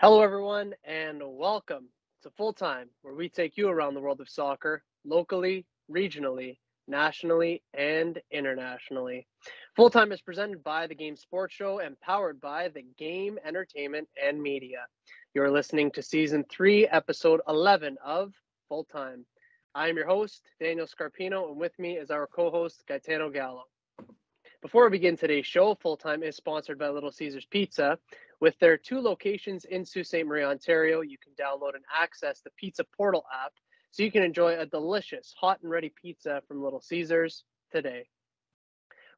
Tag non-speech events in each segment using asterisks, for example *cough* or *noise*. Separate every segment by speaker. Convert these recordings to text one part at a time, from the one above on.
Speaker 1: Hello, everyone, and welcome to Full Time, where we take you around the world of soccer locally, regionally, nationally, and internationally. Full Time is presented by the Game Sports Show and powered by the Game Entertainment and Media. You're listening to season three, episode 11 of Full Time. I am your host, Daniel Scarpino, and with me is our co host, Gaetano Gallo. Before we begin today's show, Full Time is sponsored by Little Caesars Pizza. With their two locations in Sault Ste. Marie, Ontario, you can download and access the Pizza Portal app so you can enjoy a delicious hot and ready pizza from Little Caesars today.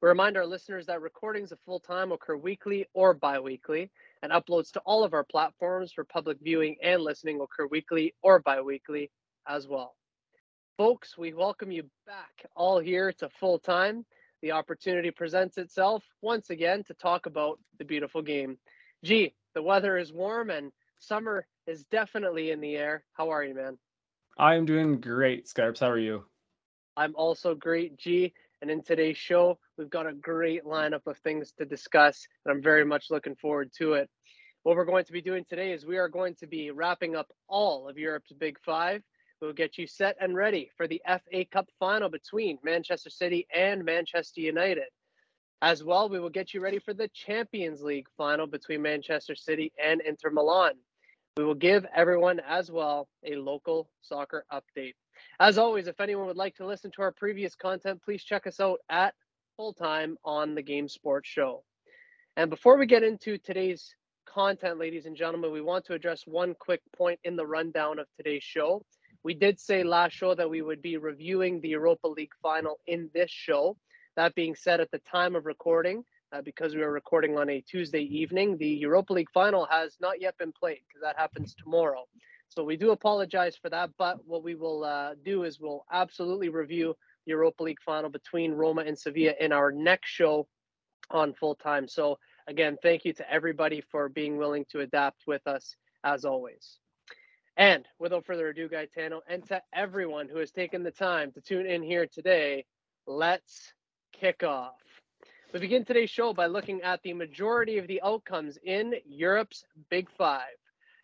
Speaker 1: We remind our listeners that recordings of full time occur weekly or bi weekly, and uploads to all of our platforms for public viewing and listening occur weekly or bi weekly as well. Folks, we welcome you back all here to full time the opportunity presents itself once again to talk about the beautiful game. Gee, the weather is warm and summer is definitely in the air. How are you, man?
Speaker 2: I'm doing great, Scarps. How are you?
Speaker 1: I'm also great, G. And in today's show, we've got a great lineup of things to discuss, and I'm very much looking forward to it. What we're going to be doing today is we are going to be wrapping up all of Europe's Big Five We'll get you set and ready for the FA Cup final between Manchester City and Manchester United. As well, we will get you ready for the Champions League final between Manchester City and Inter Milan. We will give everyone as well a local soccer update. As always, if anyone would like to listen to our previous content, please check us out at full time on the Game Sports Show. And before we get into today's content, ladies and gentlemen, we want to address one quick point in the rundown of today's show. We did say last show that we would be reviewing the Europa League final in this show. That being said, at the time of recording, uh, because we are recording on a Tuesday evening, the Europa League final has not yet been played because that happens tomorrow. So we do apologize for that. But what we will uh, do is we'll absolutely review the Europa League final between Roma and Sevilla in our next show on full time. So again, thank you to everybody for being willing to adapt with us as always. And without further ado, Gaetano, and to everyone who has taken the time to tune in here today, let's kick off. We begin today's show by looking at the majority of the outcomes in Europe's Big Five.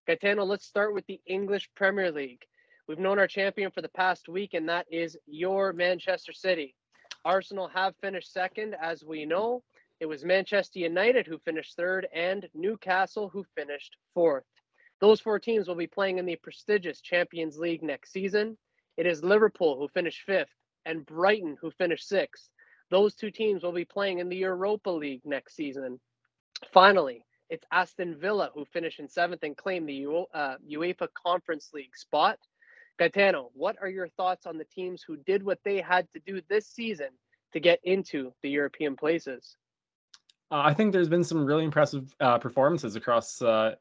Speaker 1: Gaetano, let's start with the English Premier League. We've known our champion for the past week, and that is your Manchester City. Arsenal have finished second, as we know. It was Manchester United who finished third, and Newcastle who finished fourth. Those four teams will be playing in the prestigious Champions League next season. It is Liverpool who finished fifth and Brighton who finished sixth. Those two teams will be playing in the Europa League next season. Finally, it's Aston Villa who finished in seventh and claimed the uh, UEFA Conference League spot. Gaetano, what are your thoughts on the teams who did what they had to do this season to get into the European places?
Speaker 2: Uh, I think there's been some really impressive uh, performances across uh,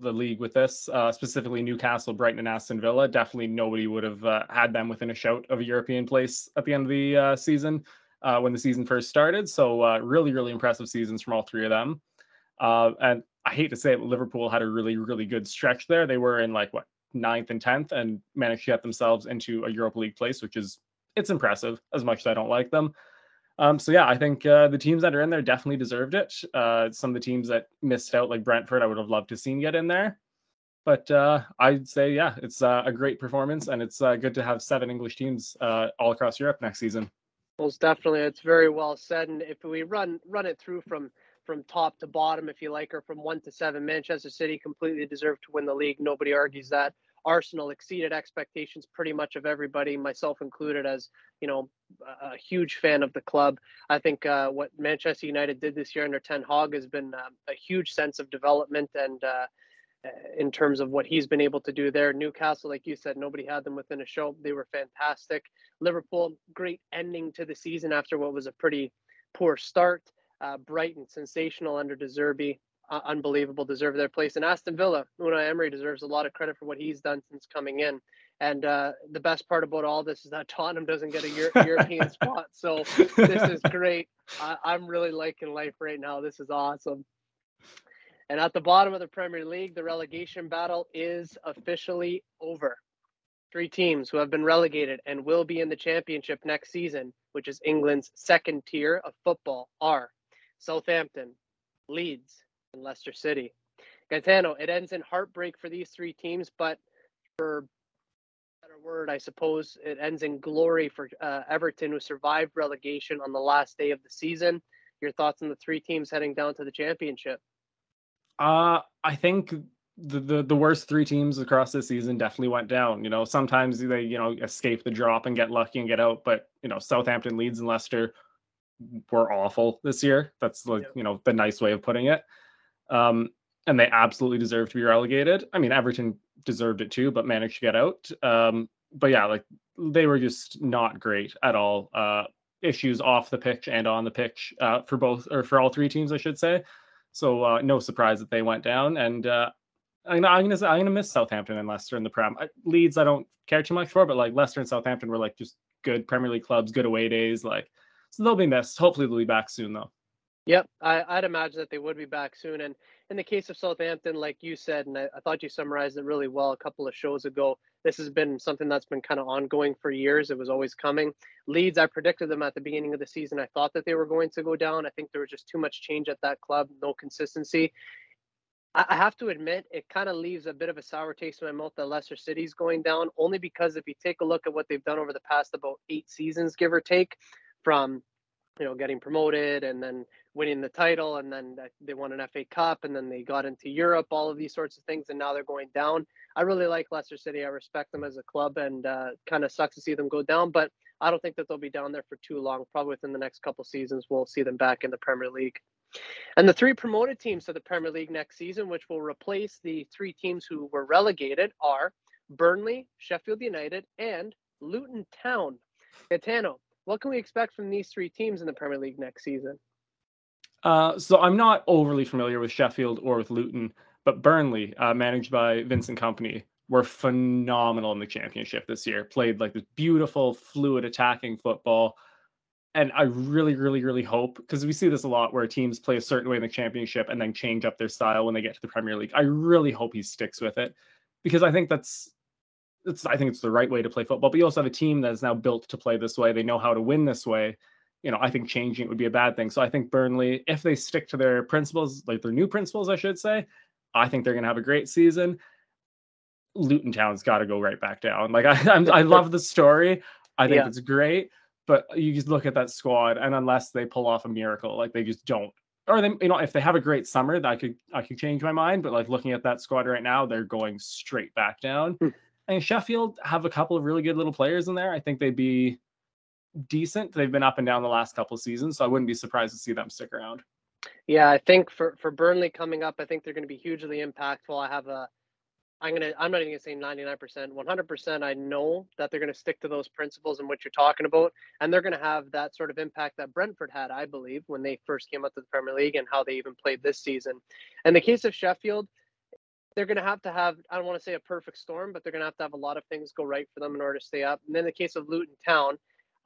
Speaker 2: the league with this, uh, specifically Newcastle, Brighton, and Aston Villa. Definitely nobody would have uh, had them within a shout of a European place at the end of the uh, season uh, when the season first started. So uh, really, really impressive seasons from all three of them. Uh, and I hate to say it, Liverpool had a really, really good stretch there. They were in like what ninth and tenth and managed to get themselves into a Europa League place, which is it's impressive as much as I don't like them. Um, so yeah, I think uh, the teams that are in there definitely deserved it. Uh, some of the teams that missed out, like Brentford, I would have loved to seen get in there. But uh, I'd say, yeah, it's uh, a great performance, and it's uh, good to have seven English teams uh, all across Europe next season.
Speaker 1: Most definitely, it's very well said. And if we run run it through from from top to bottom, if you like, or from one to seven, Manchester City completely deserved to win the league. Nobody argues that. Arsenal exceeded expectations pretty much of everybody, myself included, as you know, a huge fan of the club. I think uh, what Manchester United did this year under Ten Hag has been uh, a huge sense of development and uh, uh, in terms of what he's been able to do there. Newcastle, like you said, nobody had them within a show. They were fantastic. Liverpool, great ending to the season after what was a pretty poor start. Uh, Brighton, sensational under De Zerbi uh, unbelievable, deserve their place. And Aston Villa, Unai Emery deserves a lot of credit for what he's done since coming in. And uh, the best part about all this is that Tottenham doesn't get a Euro- *laughs* European spot. So this is great. I- I'm really liking life right now. This is awesome. And at the bottom of the Premier League, the relegation battle is officially over. Three teams who have been relegated and will be in the championship next season, which is England's second tier of football, are Southampton, Leeds, and Leicester City. Gaetano, it ends in heartbreak for these three teams, but for better word, I suppose, it ends in glory for uh, Everton, who survived relegation on the last day of the season. Your thoughts on the three teams heading down to the championship?
Speaker 2: Uh, I think the, the the worst three teams across this season definitely went down. You know, sometimes they you know escape the drop and get lucky and get out, but you know Southampton, Leeds, and Leicester were awful this year. That's like you know the nice way of putting it. Um, and they absolutely deserve to be relegated. I mean, Everton deserved it too, but managed to get out. Um, but yeah, like they were just not great at all. Uh, issues off the pitch and on the pitch uh, for both or for all three teams, I should say. So uh, no surprise that they went down. And uh, I'm gonna, I'm gonna miss Southampton and Leicester in the Prem. Leeds I don't care too much for, but like Leicester and Southampton were like just good Premier League clubs, good away days. Like so they'll be missed. Hopefully they'll be back soon though.
Speaker 1: Yep, I, would imagine that they would be back soon. And in the case of Southampton, like you said, and I, I, thought you summarized it really well a couple of shows ago, this has been something that's been kind of ongoing for years. It was always coming. Leeds, I predicted them at the beginning of the season. I thought that they were going to go down. I think there was just too much change at that club, no consistency. I, I have to admit, it kind of leaves a bit of a sour taste in my mouth that Leicester City's going down, only because if you take a look at what they've done over the past about eight seasons, give or take, from you know getting promoted and then winning the title and then they won an FA Cup and then they got into Europe, all of these sorts of things, and now they're going down. I really like Leicester City. I respect them as a club, and uh, kind of sucks to see them go down, but I don't think that they'll be down there for too long. Probably within the next couple seasons, we'll see them back in the Premier League. And the three promoted teams to the Premier League next season, which will replace the three teams who were relegated, are Burnley, Sheffield United, and Luton Town. Gaetano, what can we expect from these three teams in the Premier League next season?
Speaker 2: Uh, so I'm not overly familiar with Sheffield or with Luton, but Burnley, uh, managed by Vincent Kompany, were phenomenal in the championship this year. Played like this beautiful, fluid attacking football. And I really, really, really hope because we see this a lot where teams play a certain way in the championship and then change up their style when they get to the Premier League. I really hope he sticks with it because I think that's it's I think it's the right way to play football. But you also have a team that is now built to play this way. They know how to win this way you know, I think changing it would be a bad thing. So I think Burnley, if they stick to their principles, like their new principles, I should say, I think they're going to have a great season. Luton Town's got to go right back down. Like *laughs* I, I'm, i love the story. I think yeah. it's great, but you just look at that squad, and unless they pull off a miracle, like they just don't. Or they, you know, if they have a great summer, that I could, I could change my mind. But like looking at that squad right now, they're going straight back down. Hmm. And Sheffield have a couple of really good little players in there. I think they'd be decent. They've been up and down the last couple seasons, so I wouldn't be surprised to see them stick around.
Speaker 1: Yeah, I think for for Burnley coming up, I think they're going to be hugely impactful. I have a I'm gonna I'm not even gonna say 99%, 100%. I know that they're gonna stick to those principles and what you're talking about, and they're gonna have that sort of impact that Brentford had, I believe, when they first came up to the Premier League and how they even played this season. In the case of Sheffield, they're gonna have to have I don't want to say a perfect storm, but they're gonna have to have a lot of things go right for them in order to stay up. And then in the case of Luton Town,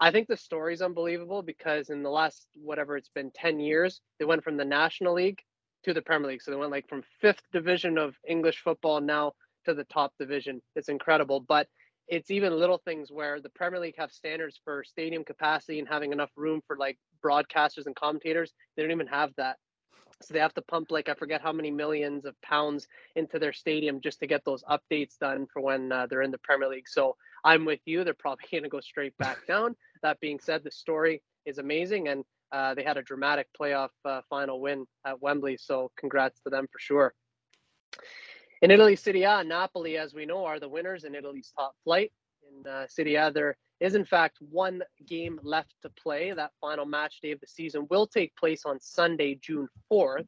Speaker 1: I think the story is unbelievable because in the last whatever it's been 10 years, they went from the National League to the Premier League. So they went like from fifth division of English football now to the top division. It's incredible. But it's even little things where the Premier League have standards for stadium capacity and having enough room for like broadcasters and commentators. They don't even have that. So they have to pump like I forget how many millions of pounds into their stadium just to get those updates done for when uh, they're in the Premier League. So I'm with you. They're probably going to go straight back *laughs* down. That being said, the story is amazing, and uh, they had a dramatic playoff uh, final win at Wembley. So congrats to them for sure. In Italy, Serie A, Napoli, as we know, are the winners in Italy's top flight. In uh, Serie A, there is in fact one game left to play. That final match day of the season will take place on Sunday, June 4th.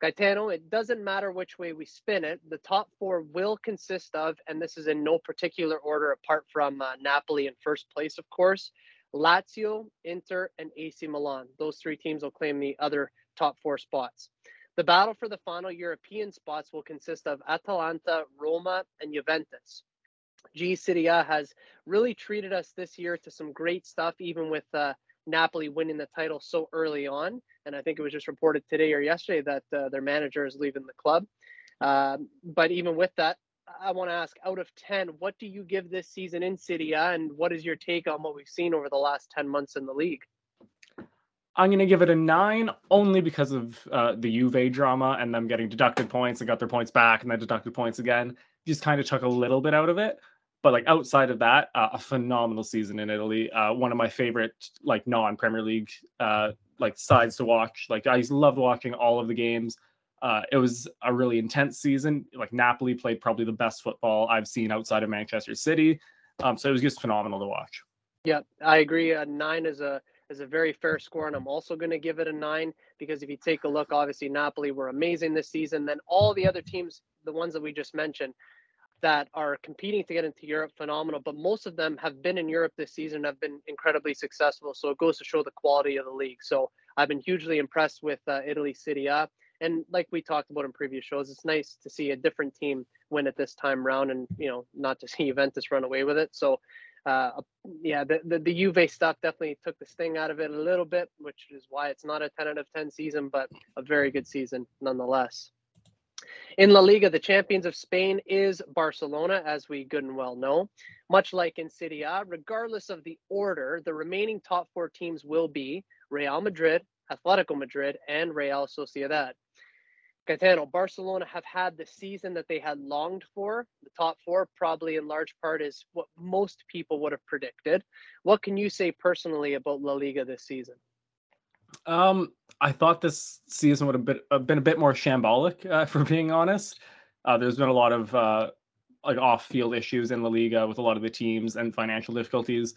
Speaker 1: Gaetano, it doesn't matter which way we spin it. The top four will consist of, and this is in no particular order apart from uh, Napoli in first place, of course, Lazio, Inter, and AC Milan. Those three teams will claim the other top four spots. The battle for the final European spots will consist of Atalanta, Roma, and Juventus. G Serie has really treated us this year to some great stuff, even with uh, Napoli winning the title so early on. And I think it was just reported today or yesterday that uh, their manager is leaving the club. Um, but even with that, I want to ask out of 10, what do you give this season in Serie and what is your take on what we've seen over the last 10 months in the league?
Speaker 2: I'm gonna give it a nine only because of uh, the Juve drama and them getting deducted points and got their points back and then deducted points again. Just kind of took a little bit out of it. But like outside of that, uh, a phenomenal season in Italy. Uh, one of my favorite like non-Premier League uh, like sides to watch. Like I loved watching all of the games. Uh, it was a really intense season. Like Napoli played probably the best football I've seen outside of Manchester City. Um, so it was just phenomenal to watch.
Speaker 1: Yeah, I agree. A nine is a is a very fair score, and I'm also going to give it a nine because if you take a look, obviously Napoli were amazing this season. Then all the other teams, the ones that we just mentioned, that are competing to get into Europe, phenomenal. But most of them have been in Europe this season, have been incredibly successful. So it goes to show the quality of the league. So I've been hugely impressed with uh, Italy A. And like we talked about in previous shows, it's nice to see a different team win at this time round, and you know not to see *laughs* Juventus run away with it. So uh, yeah, the, the the Juve stuff definitely took the sting out of it a little bit, which is why it's not a 10 out of 10 season, but a very good season nonetheless. In La Liga, the champions of Spain is Barcelona, as we good and well know. Much like in Serie A, regardless of the order, the remaining top four teams will be Real Madrid, Atletico Madrid, and Real Sociedad. Gaetano, Barcelona have had the season that they had longed for. The top four, probably in large part, is what most people would have predicted. What can you say personally about La Liga this season?
Speaker 2: Um, I thought this season would have been, uh, been a bit more shambolic, uh, *laughs* for being honest. Uh, there's been a lot of uh, like off-field issues in La Liga with a lot of the teams and financial difficulties.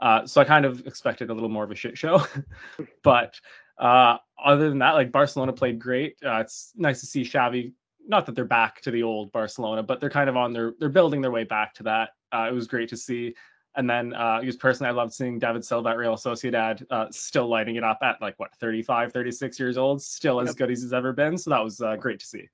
Speaker 2: Uh, so I kind of expected a little more of a shit show. *laughs* but uh, other than that, like Barcelona played great. it's nice to see Xavi. Not that they're back to the old Barcelona, but they're kind of on their they're building their way back to that. it was great to see. And then uh, just personally, I loved seeing David Silva at Real Sociedad uh, still lighting it up at like what 35, 36 years old, still as good as he's ever been. So that was uh, great to see.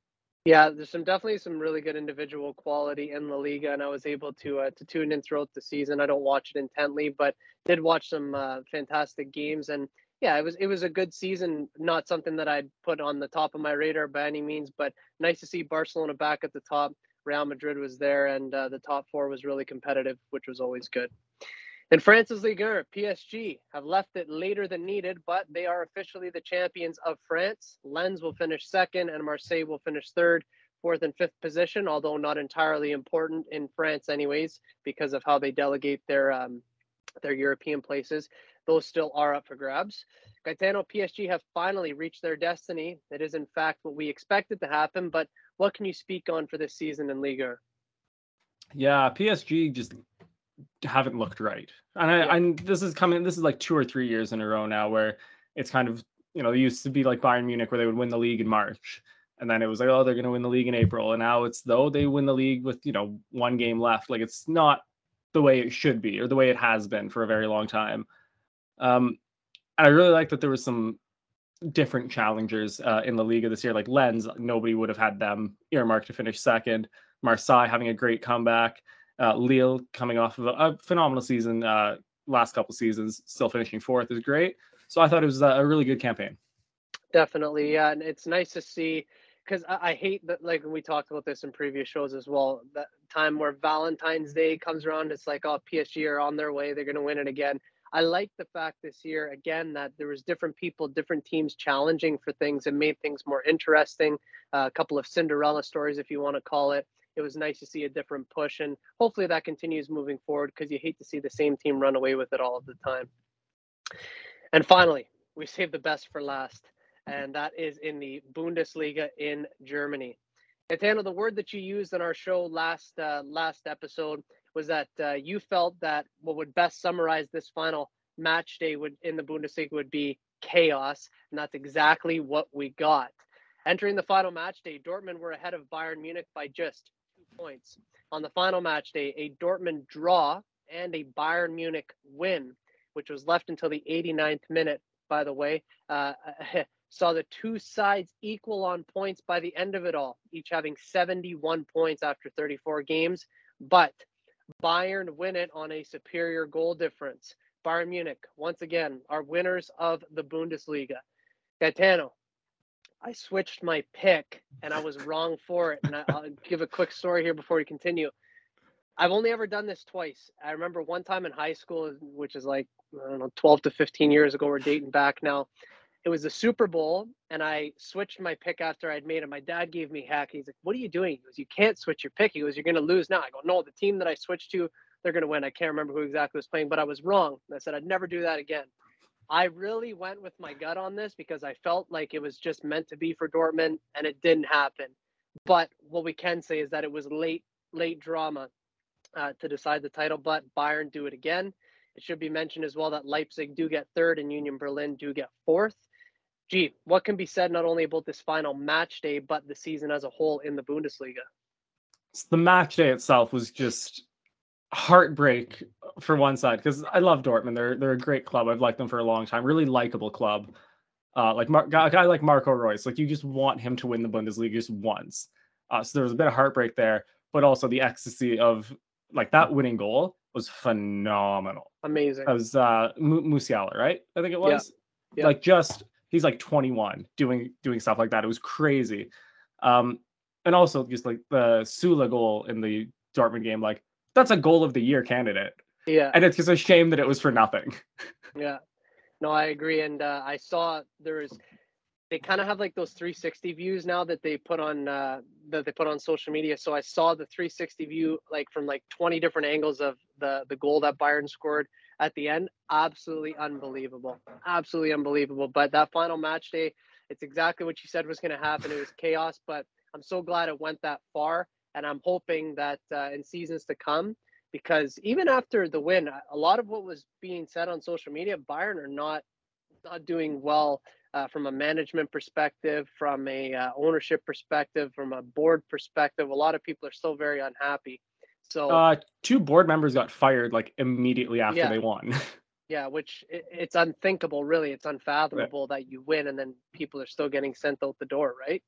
Speaker 1: Yeah, there's some definitely some really good individual quality in La Liga, and I was able to uh, to tune in throughout the season. I don't watch it intently, but did watch some uh, fantastic games, and yeah, it was it was a good season. Not something that I'd put on the top of my radar by any means, but nice to see Barcelona back at the top. Real Madrid was there, and uh, the top four was really competitive, which was always good. In France's Ligue 1, PSG have left it later than needed, but they are officially the champions of France. Lens will finish second, and Marseille will finish third, fourth, and fifth position, although not entirely important in France, anyways, because of how they delegate their um, their European places. Those still are up for grabs. Gaetano PSG have finally reached their destiny. It is, in fact, what we expected to happen, but what can you speak on for this season in Liga?
Speaker 2: Yeah, PSG just haven't looked right, and I, yeah. and this is coming. This is like two or three years in a row now where it's kind of you know they used to be like Bayern Munich where they would win the league in March, and then it was like oh they're going to win the league in April, and now it's though they win the league with you know one game left. Like it's not the way it should be or the way it has been for a very long time. Um, and I really like that there was some different challengers uh, in the Liga this year. Like Lens, nobody would have had them earmarked to finish second. Marseille having a great comeback. Uh, Lille coming off of a, a phenomenal season uh, last couple seasons, still finishing fourth is great. So I thought it was a really good campaign.
Speaker 1: Definitely, yeah, and it's nice to see because I, I, hate that. Like we talked about this in previous shows as well. That time where Valentine's Day comes around, it's like, oh, PSG are on their way; they're going to win it again. I like the fact this year again that there was different people, different teams challenging for things and made things more interesting. Uh, a couple of Cinderella stories, if you want to call it. It was nice to see a different push, and hopefully that continues moving forward because you hate to see the same team run away with it all of the time. And finally, we saved the best for last, and that is in the Bundesliga in Germany. Gaetano, the word that you used in our show last uh, last episode was that uh, you felt that what would best summarize this final match day would in the Bundesliga would be chaos, and that's exactly what we got. Entering the final match day, Dortmund were ahead of Bayern Munich by just two points. On the final match day, a Dortmund draw and a Bayern Munich win, which was left until the 89th minute, by the way, uh, *laughs* saw the two sides equal on points by the end of it all, each having 71 points after 34 games. But Bayern win it on a superior goal difference. Bayern Munich, once again, are winners of the Bundesliga. Gaetano, I switched my pick and I was wrong for it. And I, will give a quick story here before we continue. I've only ever done this twice. I remember one time in high school, which is like, I don't know, 12 to 15 years ago. We're dating back now. It was the Super Bowl, and I switched my pick after I'd made it. My dad gave me heck. He's like, What are you doing? He goes, You can't switch your pick. He goes, You're going to lose now. I go, No, the team that I switched to, they're going to win. I can't remember who exactly was playing, but I was wrong. And I said, I'd never do that again. I really went with my gut on this because I felt like it was just meant to be for Dortmund, and it didn't happen. But what we can say is that it was late, late drama uh, to decide the title, but Bayern do it again. It should be mentioned as well that Leipzig do get third and Union Berlin do get fourth. Gee, what can be said not only about this final match day, but the season as a whole in the Bundesliga?
Speaker 2: The match day itself was just heartbreak for one side because I love Dortmund. They're they're a great club. I've liked them for a long time. Really likable club. Uh, like Mar- a guy like Marco Reus, like you just want him to win the Bundesliga just once. Uh, so there was a bit of heartbreak there, but also the ecstasy of like that winning goal was phenomenal.
Speaker 1: Amazing.
Speaker 2: That was uh Musiala, right? I think it was.
Speaker 1: Yeah. Yeah.
Speaker 2: Like just he's like 21 doing doing stuff like that. It was crazy. Um and also just like the Süle goal in the Dortmund game, like that's a goal of the year candidate.
Speaker 1: Yeah.
Speaker 2: And it's just a shame that it was for nothing. *laughs*
Speaker 1: Yeah. No, I agree. And uh, I saw there is they kind of have like those 360 views now that they put on uh, that they put on social media. So I saw the 360 view like from like 20 different angles of the the goal that Bayern scored at the end. Absolutely unbelievable, absolutely unbelievable. But that final match day, it's exactly what you said was going to happen. It was *laughs* chaos, but I'm so glad it went that far, and I'm hoping that uh, in seasons to come. Because even after the win, a lot of what was being said on social media, Bayern are not not doing well uh, from a management perspective, from a uh, ownership perspective, from a board perspective. A lot of people are still very unhappy. So
Speaker 2: uh, two board members got fired like immediately after
Speaker 1: Yeah.
Speaker 2: they won. *laughs*
Speaker 1: yeah, which it, it's unthinkable, really. It's unfathomable that you win and then people are still getting sent out the door, right?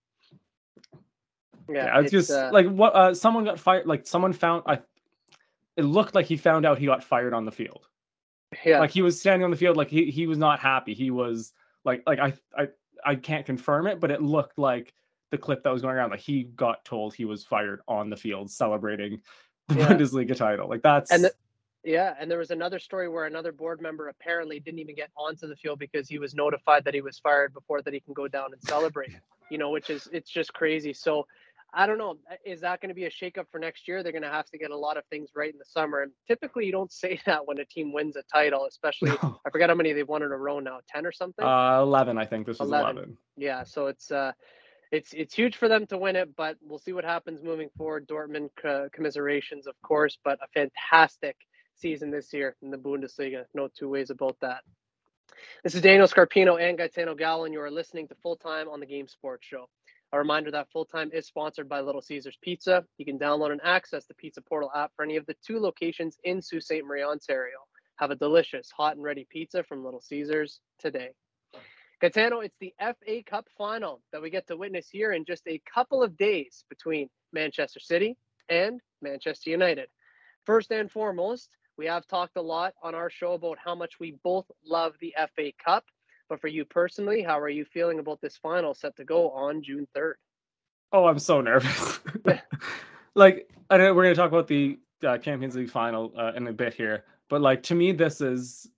Speaker 2: yeah, it's, just
Speaker 1: uh,
Speaker 2: like what uh, someone got fired. Like someone found. I. It looked like he found out he got fired on the field.
Speaker 1: yeah,
Speaker 2: Like he was standing on the field, like he he was not happy. He was like like I I I can't confirm it, but it looked like the clip that was going around. Like he got told he was fired on the field celebrating the *laughs*
Speaker 1: Yeah.
Speaker 2: Bundesliga title. Like that's
Speaker 1: And the- Yeah, and there was another story where another board member apparently didn't even get onto the field because he was notified that he was fired before that he can go down and celebrate. You know, which is it's just crazy. So I don't know. Is that going to be a shakeup for next year? They're going to have to get a lot of things right in the summer. And typically, you don't *laughs* say that when a team wins a title, especially I forget how many they've won in a row now, ten or something.
Speaker 2: uh, eleven. I think this was
Speaker 1: 11.
Speaker 2: eleven.
Speaker 1: Yeah, so it's uh, it's it's huge for them to win it, but we'll see what happens moving forward. Dortmund co- commiserations, of course, but a fantastic season this year in the Bundesliga. No two ways about that. This is Daniel Scarpino and Gaetano Gallo, and you are listening to Full Time on the Game Sports Show. A reminder that Full Time is sponsored by Little Caesars Pizza. You can download and access the Pizza Portal app for any of the two locations in Sault Ste. Marie, Ontario. Have a delicious hot and ready pizza from Little Caesars today. Gaetano, it's the FA Cup final that we get to witness here in just a couple of days between Manchester City and Manchester United. First and foremost, we have talked a lot on our show about how much we both love the FA Cup. But for you personally, how are you feeling about this final set to go on June 3rd?
Speaker 2: Oh, I'm so nervous. *laughs* like, I know we're going to talk about the uh, Champions League final uh, in a bit here, but like to me, this is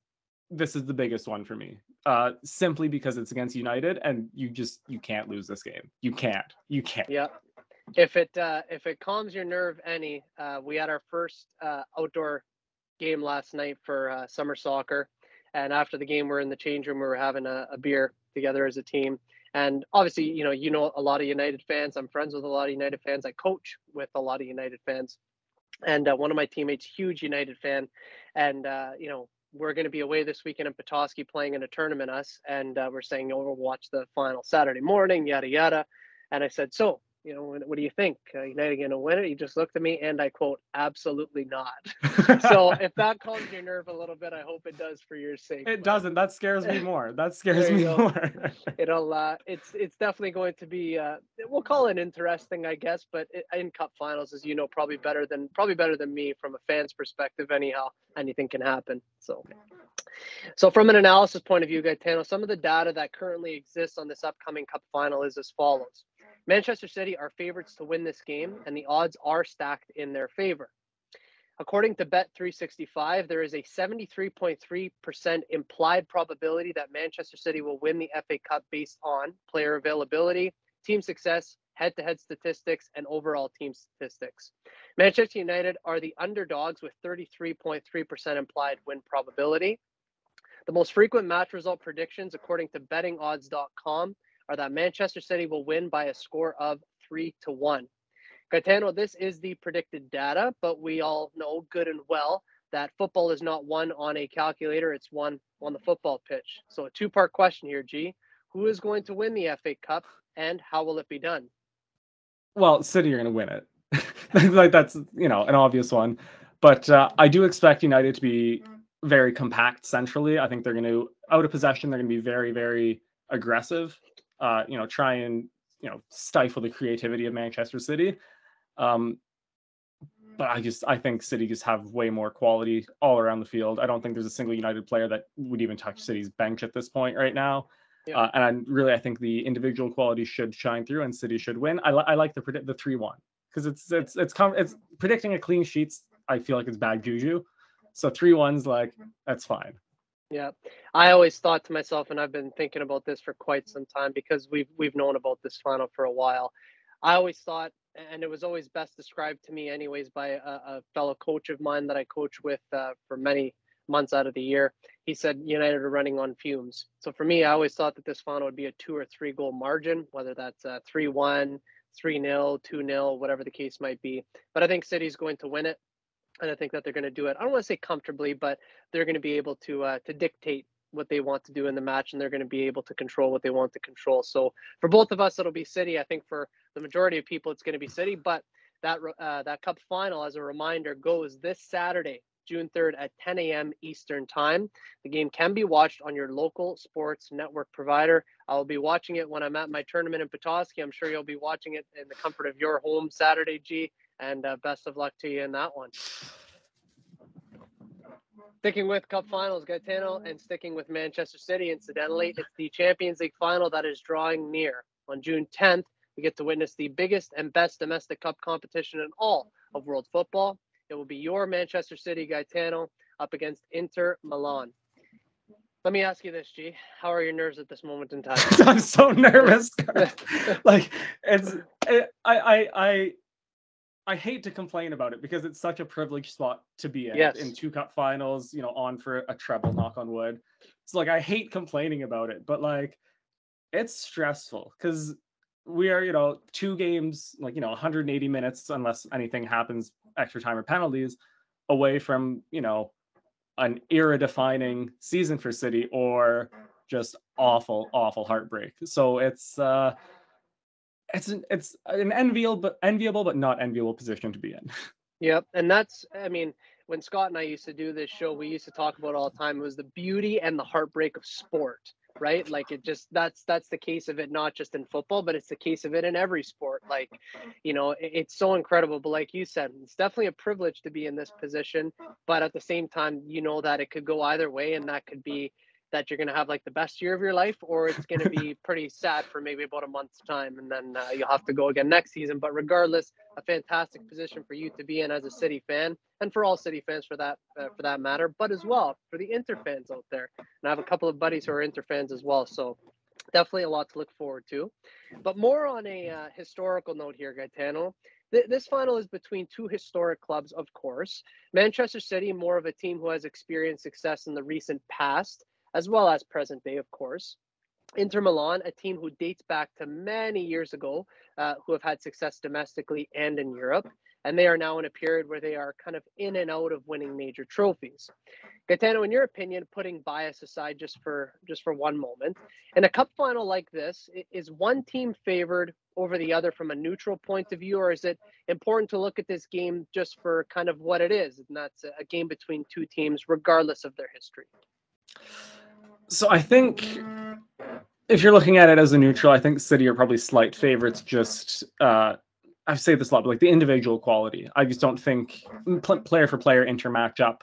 Speaker 2: this is the biggest one for me. Uh, simply because it's against United, and you just you can't lose this game. You can't. You can't.
Speaker 1: Yeah. If it uh, if it calms your nerve any, uh, we had our first uh, outdoor game last night for uh, summer soccer, and after the game, we're in the change room. We were having a, a beer together as a team, and obviously, you know, you know a lot of United fans. I'm friends with a lot of United fans. I coach with a lot of United fans, and uh, one of my teammates, huge United fan, and uh, you know. We're going to be away this weekend in Petoskey playing in a tournament, us, and uh, we're saying, oh, we'll watch the final Saturday morning, yada, yada. And I said, so, you know, what, do you think? Uh, United going to win it? He just looked at me and I quote, absolutely not. *laughs* so if that calms your nerve a little bit, I hope it does for your sake.
Speaker 2: it
Speaker 1: but
Speaker 2: doesn't. That scares me more. *laughs* That scares me
Speaker 1: go.
Speaker 2: more. *laughs*
Speaker 1: It'll, uh, it's it's definitely going to be, uh, we'll call it interesting, I guess. But it, in cup finals, as you know, probably better than probably better than me from a fan's perspective. Anyhow, anything can happen. So. So, from an analysis point of view, Gaetano, some of the data that currently exists on this upcoming Cup final is as follows Manchester City are favorites to win this game, and the odds are stacked in their favor. According to Bet365, there is a 73.3% implied probability that Manchester City will win the FA Cup based on player availability, team success, head to head statistics, and overall team statistics. Manchester United are the underdogs with 33.3% implied win probability. The most frequent match result predictions, according to bettingodds.com, are that Manchester City will win by a score of three to one. Gaetano, this is the predicted data, but we all know good and well that football is not won on a calculator, it's won on the football pitch. So, a two part question here, G. Who is going to win the FA Cup and how will it be done?
Speaker 2: Well, City are going to win it. *laughs* like, that's, you know, an obvious one. But uh, I do expect United to be very compact centrally. I think they're going to, out of possession, they're going to be very, very aggressive. Uh, you know, try and, you know, stifle the creativity of Manchester City. Um, but I just I think City just have way more quality all around the field. I don't think there's a single United player that would even touch City's bench at this point right now. Yeah. Uh, and I, really, I think the individual quality should shine through, and City should win. I, li- I like the predict the three one because it's it's it's com- it's predicting a clean sheets. I feel like it's bad juju. So three ones like that's fine.
Speaker 1: Yeah, I always thought to myself, and I've been thinking about this for quite some time because we've we've known about this final for a while. I always thought and it was always best described to me anyways by a, a fellow coach of mine that i coach with uh, for many months out of the year. He said united are running on fumes. So for me i always thought that this final would be a two or three goal margin whether that's a 3-1 3-0 2-0 whatever the case might be. But i think city's going to win it and i think that they're going to do it i don't want to say comfortably but they're going to be able to uh, to dictate what they want to do in the match and they're going to be able to control what they want to control. So for both of us, it'll be City. I think for the majority of people, it's going to be City. But that uh, that Cup final, as a reminder, goes this Saturday, June 3rd at 10 a.m. Eastern Time. The game can be watched on your local sports network provider. I'll be watching it when I'm at my tournament in Petoskey. I'm sure you'll be watching it in the comfort of your home Saturday, G. And uh, best of luck to you in that one. Sticking with Cup finals, Gaetano, and sticking with Manchester City, incidentally, it's the Champions League final that is drawing near. On June 10th, we get to witness the biggest and best domestic cup competition in all of world football. It will be your Manchester City, Gaetano, up against Inter Milan. Let me ask you this, G. How are your nerves at this moment in time? *laughs*
Speaker 2: I'm so nervous. *laughs* like it's, it, I, I, I, I hate to complain about it because it's such a privileged spot to be in yes. in two cup finals, you know, on for a treble, knock on wood. It's like I hate complaining about it, but like it's stressful because we are, you know, two games, like, you know, 180 minutes, unless anything happens, extra time or penalties, away from, you know, an era defining season for City or just awful, awful heartbreak. So it's, uh, it's an it's an enviable but enviable but not enviable position to be in. *laughs*
Speaker 1: Yep, and that's I mean when Scott and I used to do this show, we used to talk about all the time it was the beauty and the heartbreak of sport, right? Like it just that's that's the case of it not just in football, but it's the case of it in every sport. Like, you know, it, it's so incredible. But like you said, it's definitely a privilege to be in this position. But at the same time, you know that it could go either way, and that could be that you're going to have like the best year of your life or it's going *laughs* to be pretty sad for maybe about a month's time and then uh, you'll have to go again next season. But regardless a fantastic position for you to be in as a city fan and for all city fans for that uh, for that matter but as well for the inter fans out there. And i have a couple of buddies who are inter fans as well so definitely a lot to look forward to. But more on a uh, historical note here gaetano. This final is between two historic clubs, of course. Manchester City, more of a team who has experienced success in the recent past, as well as present day, of course. Inter Milan, a team who dates back to many years ago, uh, who have had success domestically and in Europe. And they are now in a period where they are kind of in and out of winning major trophies. Gaetano, in your opinion, putting bias aside just for just for one moment, in a cup final like this, is one team favored over the other from a neutral point of view, or is it important to look at this game just for kind of what it is, and that's a game between two teams, regardless of their history?
Speaker 2: So I think if you're looking at it as a neutral, I think City are probably slight favorites. Just uh, I've said this a lot, but like the individual quality, I just don't think player for player inter matchup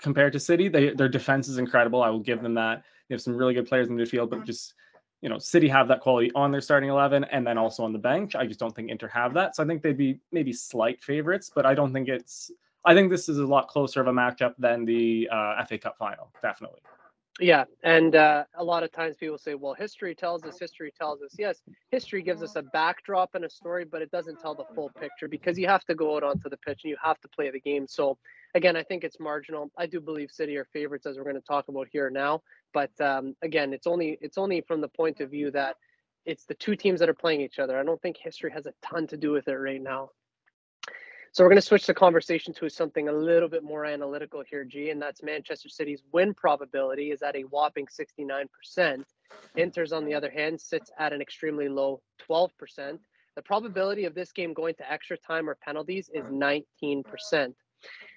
Speaker 2: compared to City. They their defense is incredible. I will give them that. They have some really good players in the midfield, but just you know, City have that quality on their starting eleven and then also on the bench. I just don't think Inter have that. So I think they'd be maybe slight favorites, but I don't think it's I think this is a lot closer of a matchup than the uh, FA Cup final, definitely.
Speaker 1: Yeah, and uh, a lot of times people say, "Well, history tells us. History tells us." Yes, history gives us a backdrop and a story, but it doesn't tell the full picture because you have to go out onto the pitch and you have to play the game. So, again, I think it's marginal. I do believe City are favorites, as we're going to talk about here now. But um, again, it's only it's only from the point of view that it's the two teams that are playing each other. I don't think history has a ton to do with it right now. So we're going to switch the conversation to something a little bit more analytical here, G, and that's Manchester City's win probability is at a whopping 69%. Inter's, on the other hand, sits at an extremely low 12%. The probability of this game going to extra time or penalties is 19%.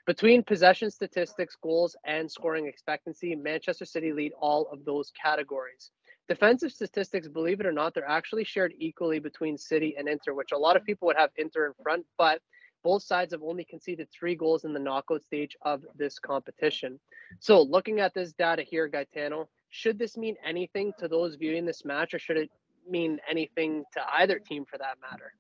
Speaker 1: Between possession statistics, goals, and scoring expectancy, Manchester City lead all of those categories. Defensive statistics, believe it or not, they're actually shared equally between City and Inter, which a lot of people would have Inter in front, but both sides have only conceded three goals in the knockout stage of this competition. So, looking at this data here, Gaetano, should this mean anything to those viewing this match, or should it mean anything to either team for that matter?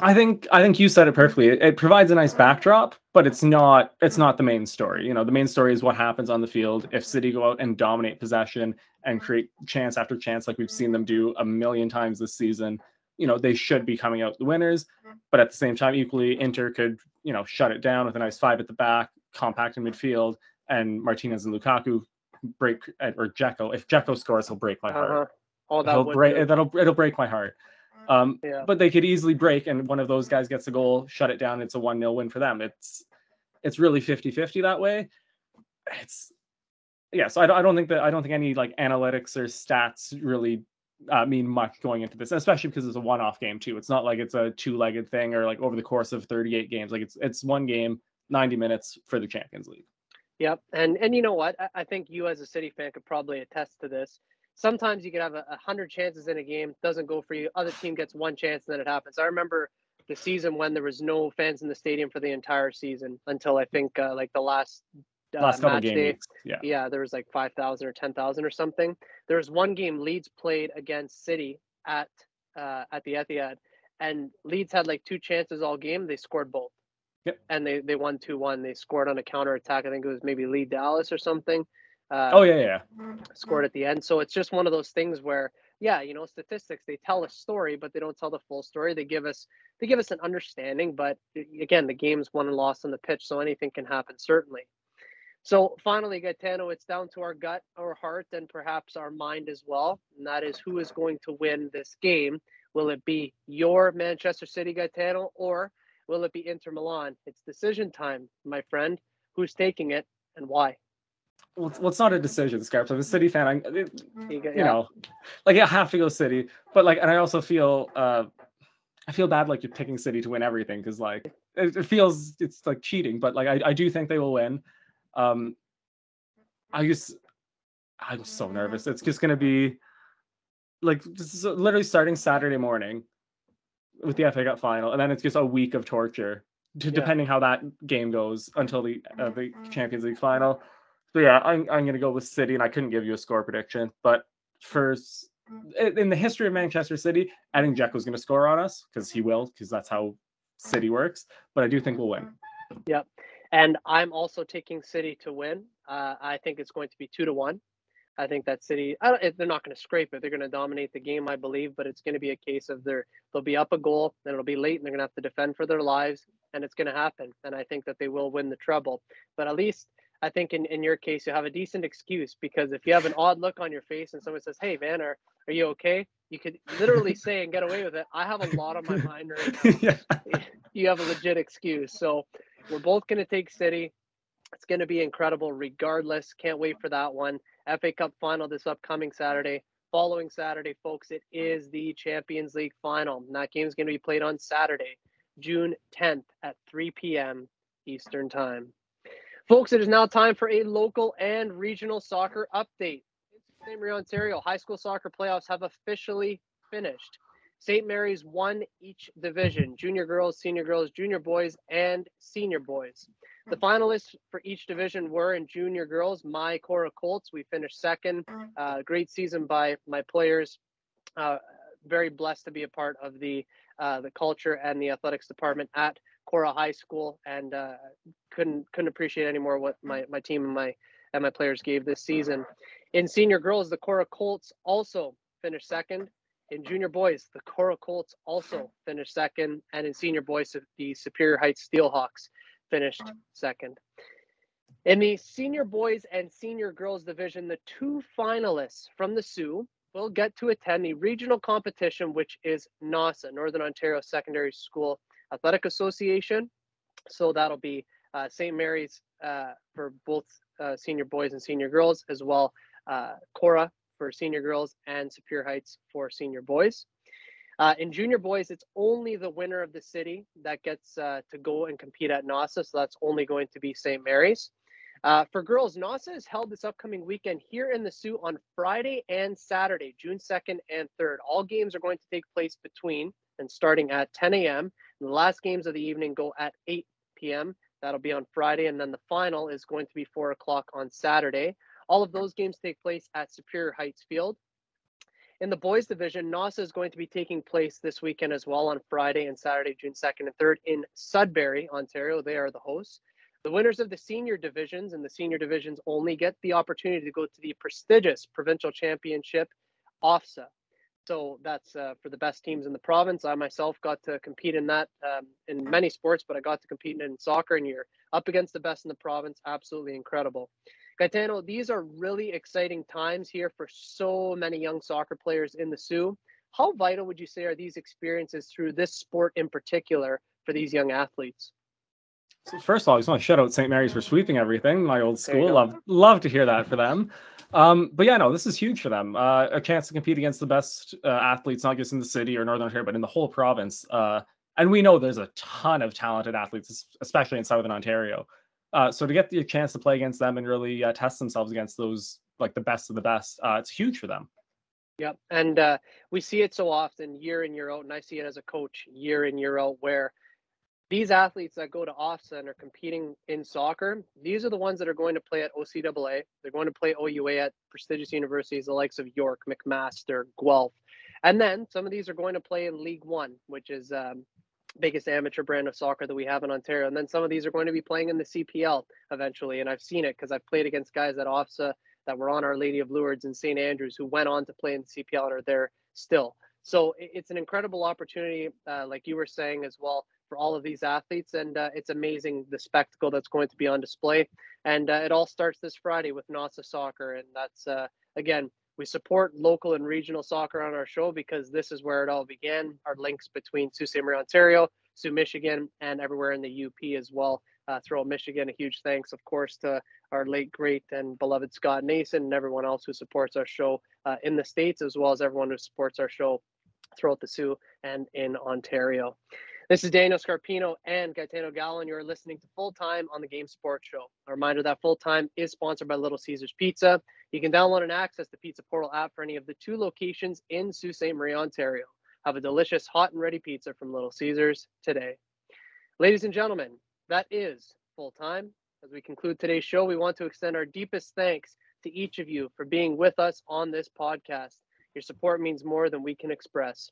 Speaker 2: I think I think you said it perfectly. It, it, provides a nice backdrop, but it's not it's not the main story. You know, the main story is what happens on the field if City go out and dominate possession and create chance after chance like we've seen them do a million times this season you know, they should be coming out the winners. But at the same time, equally, Inter could, you know, shut it down with a nice five at the back, compact in midfield, and Martinez and Lukaku break or Dzeko. If Dzeko scores, he'll break my heart. Uh-huh.
Speaker 1: Oh, that
Speaker 2: he'll break, that'll it'll break my heart. Um,
Speaker 1: yeah.
Speaker 2: But they could easily break, and one of those guys gets a goal, shut it down. It's a one 0 win for them. It's it's really 50-50 that way. It's yeah. So I don't, I don't think that I don't think any like analytics or stats really uh, mean much going into this, especially because it's a one-off game too. It's not like it's a two-legged thing or like over the course of 38 games. Like it's it's one game, 90 minutes for the Champions League.
Speaker 1: Yep, and and you know what? I, I think you as a City fan could probably attest to this. Sometimes you could have a, a hundred chances in a game, doesn't go for you. Other team gets one chance, and then it happens. I remember the season when there was no fans in the stadium for the entire season until I think uh, like the last
Speaker 2: uh, last couple game
Speaker 1: day.
Speaker 2: weeks. Yeah.
Speaker 1: Yeah, there was like 5,000 or 10,000 or something. There was one game Leeds played against City at uh, at the Etihad, and Leeds had like two chances all game. They scored both.
Speaker 2: Yep.
Speaker 1: And they they won two one. They scored on a counter attack. I think it was maybe Lee Dallas or something.
Speaker 2: Uh, oh yeah, yeah.
Speaker 1: Scored at the end. So it's just one of those things where yeah, you know, statistics they tell a story, but they don't tell the full story. They give us they give us an understanding, but again, the game's won and lost on the pitch, so anything can happen certainly. So finally, Gaetano, it's down to our gut, our heart, and perhaps our mind as well. And that is who is going to win this game. Will it be your Manchester City, Gaetano, or will it be Inter Milan? It's decision time, my friend. Who's taking it and why?
Speaker 2: Well, it's, well, it's not a decision, Scarps. I'm a City fan. I, it, you, you know, like I have to go City, but like, and I also feel, uh, I feel bad like you're picking City to win everything because like it, it, feels it's like cheating. But like I, I do think they will win. Um, I just, I'm so nervous. It's just gonna be like literally starting Saturday morning with the FA Cup final, and then it's just a week of torture, to, yeah. depending how that game goes until the uh, the Champions League final. So yeah, I'm I'm gonna go with City, and I couldn't give you a score prediction, but first in the history of Manchester City, I think Dzeko is going to score on us because he will, because that's how City works. But I do think we'll win.
Speaker 1: Yep. And I'm also taking City to win. Uh, I think it's going to be two to one. I think that City, they're not going to scrape it. They're going to dominate the game, I believe, but it's going to be a case of they're, they'll be up a goal, then it'll be late, and they're going to have to defend for their lives, and it's going to happen. And I think that they will win the treble. But at least I think in, in your case, you have a decent excuse because if you have an odd look on your face and someone says, Hey, man, are, are you okay? You could literally *laughs* say and get away with it. I have a lot on my mind right now. *laughs* yeah. *laughs* You have a legit excuse. So we're both going to take City. It's going to be incredible regardless. Can't wait for that one. FA Cup final this upcoming Saturday. Following Saturday, folks, it is the Champions League final. And that game is going to be played on Saturday, June 10th at 3 p.m. Eastern Time. Folks, it is now time for a local and regional soccer update. In St. Marie, Ontario, high school soccer playoffs have officially finished. St. Mary's won each division junior girls, senior girls, junior boys, and senior boys. The finalists for each division were in junior girls, my Korah Colts. We finished second. Uh, great season by my players. Uh, very blessed to be a part of the uh, the culture and the athletics department at Korah High School, and uh, couldn't couldn't appreciate any more what my, my team and my and my players gave this season. In senior girls, the Korah Colts also finished second. In junior boys, the Korah Colts also *laughs* finished second, and in senior boys, the Superior Heights Steelhawks finished second. In the senior boys and senior girls division, the two finalists from the Soo will get to attend the regional competition, which is NOSSA, Northern Ontario Secondary School Athletic Association. So that'll be uh, St. Mary's uh, for both uh, senior boys and senior girls, as well uh, Korah for senior girls and Superior Heights for senior boys. Uh, in junior boys, it's only the winner of the city that gets uh, to go and compete at NOSSA. So that's only going to be St. Mary's. Uh, for girls, NOSSA is held this upcoming weekend here in the Soo on Friday and Saturday, June 2nd and 3rd. All games are going to take place between and starting at 10 a.m. the last games of the evening go at 8 p.m. That'll be on Friday. And then the final is going to be 4 o'clock on Saturday. All of those games take place at Superior Heights Field. In the boys division, NOSSA is going to be taking place this weekend as well on Friday and Saturday, June 2nd and 3rd in Sudbury, Ontario. They are the hosts. The winners of the senior divisions and the senior divisions only get the opportunity to go to the prestigious provincial championship OFSA. So that's uh, for the best teams in the province. I myself got to compete in that um, in many sports, but I got to compete in soccer, and you're up against the best in the province. Absolutely incredible. Gaetano, these are really exciting times here for so many young soccer players in the Soo. How vital would you say are these experiences through this sport in particular for these young athletes?
Speaker 2: So first of all, I just want to shout out St. Mary's for sweeping everything. My old school, love love to hear that for them. Um, but yeah, no, this is huge for them. Uh, a chance to compete against the best uh, athletes, not just in the city or Northern Ontario, but in the whole province. Uh, and we know there's a ton of talented athletes, especially in Southern Ontario. Uh, so to get the chance to play against them and really uh, test themselves against those like the best of the best, uh, it's huge for them.
Speaker 1: Yep, and uh, we see it so often, year in year out, and I see it as a coach, year in year out, where these athletes that go to OFSA and are competing in soccer, these are the ones that are going to play at OCAA. They're going to play OUA at prestigious universities, the likes of York, McMaster, Guelph. And then some of these are going to play in League One, which is um, biggest amateur brand of soccer that we have in Ontario. And then some of these are going to be playing in the CPL eventually. And I've seen it because I've played against guys at OFSA that were on Our Lady of Lourdes and St. Andrews who went on to play in the CPL and are there still. So it's an incredible opportunity, uh, like you were saying as well, for all of these athletes. And uh, it's amazing the spectacle that's going to be on display. And uh, it all starts this Friday with NOSSA Soccer. And that's, uh, again, we support local and regional soccer on our show because this is where it all began. Our links between Sault Ste. Marie, Ontario, Soo, Michigan, and everywhere in the UP as well. Uh, throw Michigan a huge thanks, of course, to our late, great, and beloved Scott Nason and everyone else who supports our show uh, in the States, as well as everyone who supports our show throughout the Soo and in Ontario. This is Daniel Scarpino and Gaetano Gallo, and you're listening to Full Time on the Game Sports Show. A reminder that Full Time is sponsored by Little Caesars Pizza. You can download and access the Pizza Portal app for any of the two locations in Sault Ste. Marie, Ontario. Have a delicious hot and ready pizza from Little Caesars today. Ladies and gentlemen, that is Full Time. As we conclude today's show, we want to extend our deepest thanks to each of you for being with us on this podcast. Your support means more than we can express.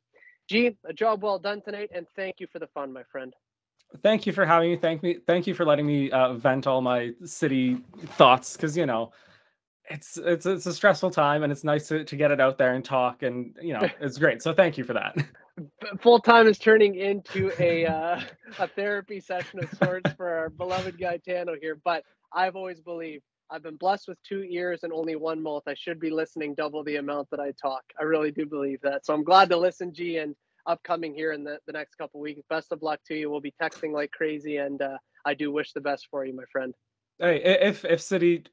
Speaker 1: G, a job well done tonight, and thank you for the fun, my friend.
Speaker 2: Thank you for having me. Thank me. Thank you for letting me uh, vent all my city thoughts, because you know, it's it's it's a stressful time, and it's nice to, to get it out there and talk, and you know, *laughs* it's great. So thank you for that. *laughs*
Speaker 1: Full time is turning into a uh, *laughs* a therapy session of sorts for our beloved Gaetano here, but I've always believed I've been blessed with two ears and only one mouth. I should be listening double the amount that I talk. I really do believe that. So I'm glad to listen, G, and upcoming here in the, the next couple weeks. Best of luck to you. We'll be texting like crazy, and uh, I do wish the best for you, my friend.
Speaker 2: Hey, if if City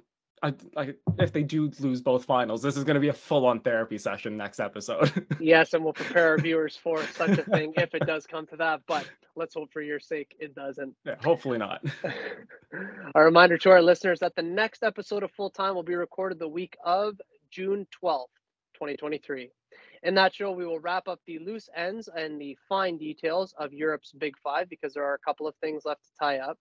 Speaker 2: I, I, if they do lose both finals, this is going to be a full-on therapy session next episode. *laughs*
Speaker 1: yes, and we'll prepare our viewers for *laughs* such a thing if it does come to that. But let's hope for your sake it doesn't.
Speaker 2: Yeah, hopefully not. *laughs*
Speaker 1: a reminder to our listeners that the next episode of Full Time will be recorded the week of June twelfth, twenty twenty-three. In that show, we will wrap up the loose ends and the fine details of Europe's Big Five because there are a couple of things left to tie up.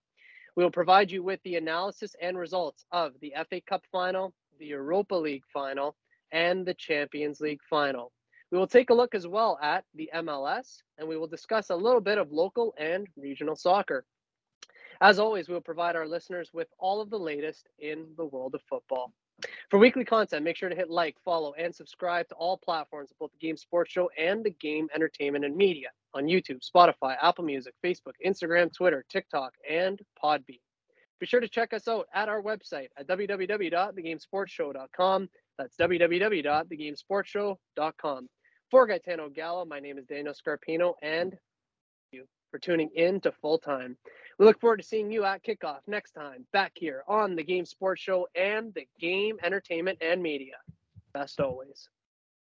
Speaker 1: We will provide you with the analysis and results of the FA Cup final, the Europa League final, and the Champions League final. We will take a look as well at the MLS, and we will discuss a little bit of local and regional soccer. As always, we'll provide our listeners with all of the latest in the world of football. For weekly content, make sure to hit like, follow, and subscribe to all platforms of both the Game Sports Show and the Game Entertainment and Media on YouTube, Spotify, Apple Music, Facebook, Instagram, Twitter, TikTok, and Podbean. Be sure to check us out at our website at www.thegamesportshow.com. That's www.thegamesportshow.com. For Gaetano Gallo, my name is Daniel Scarpino, and you for tuning in to Full Time. We look forward to seeing you at kickoff next time back here on the Game Sports Show and the Game Entertainment and Media. Best always.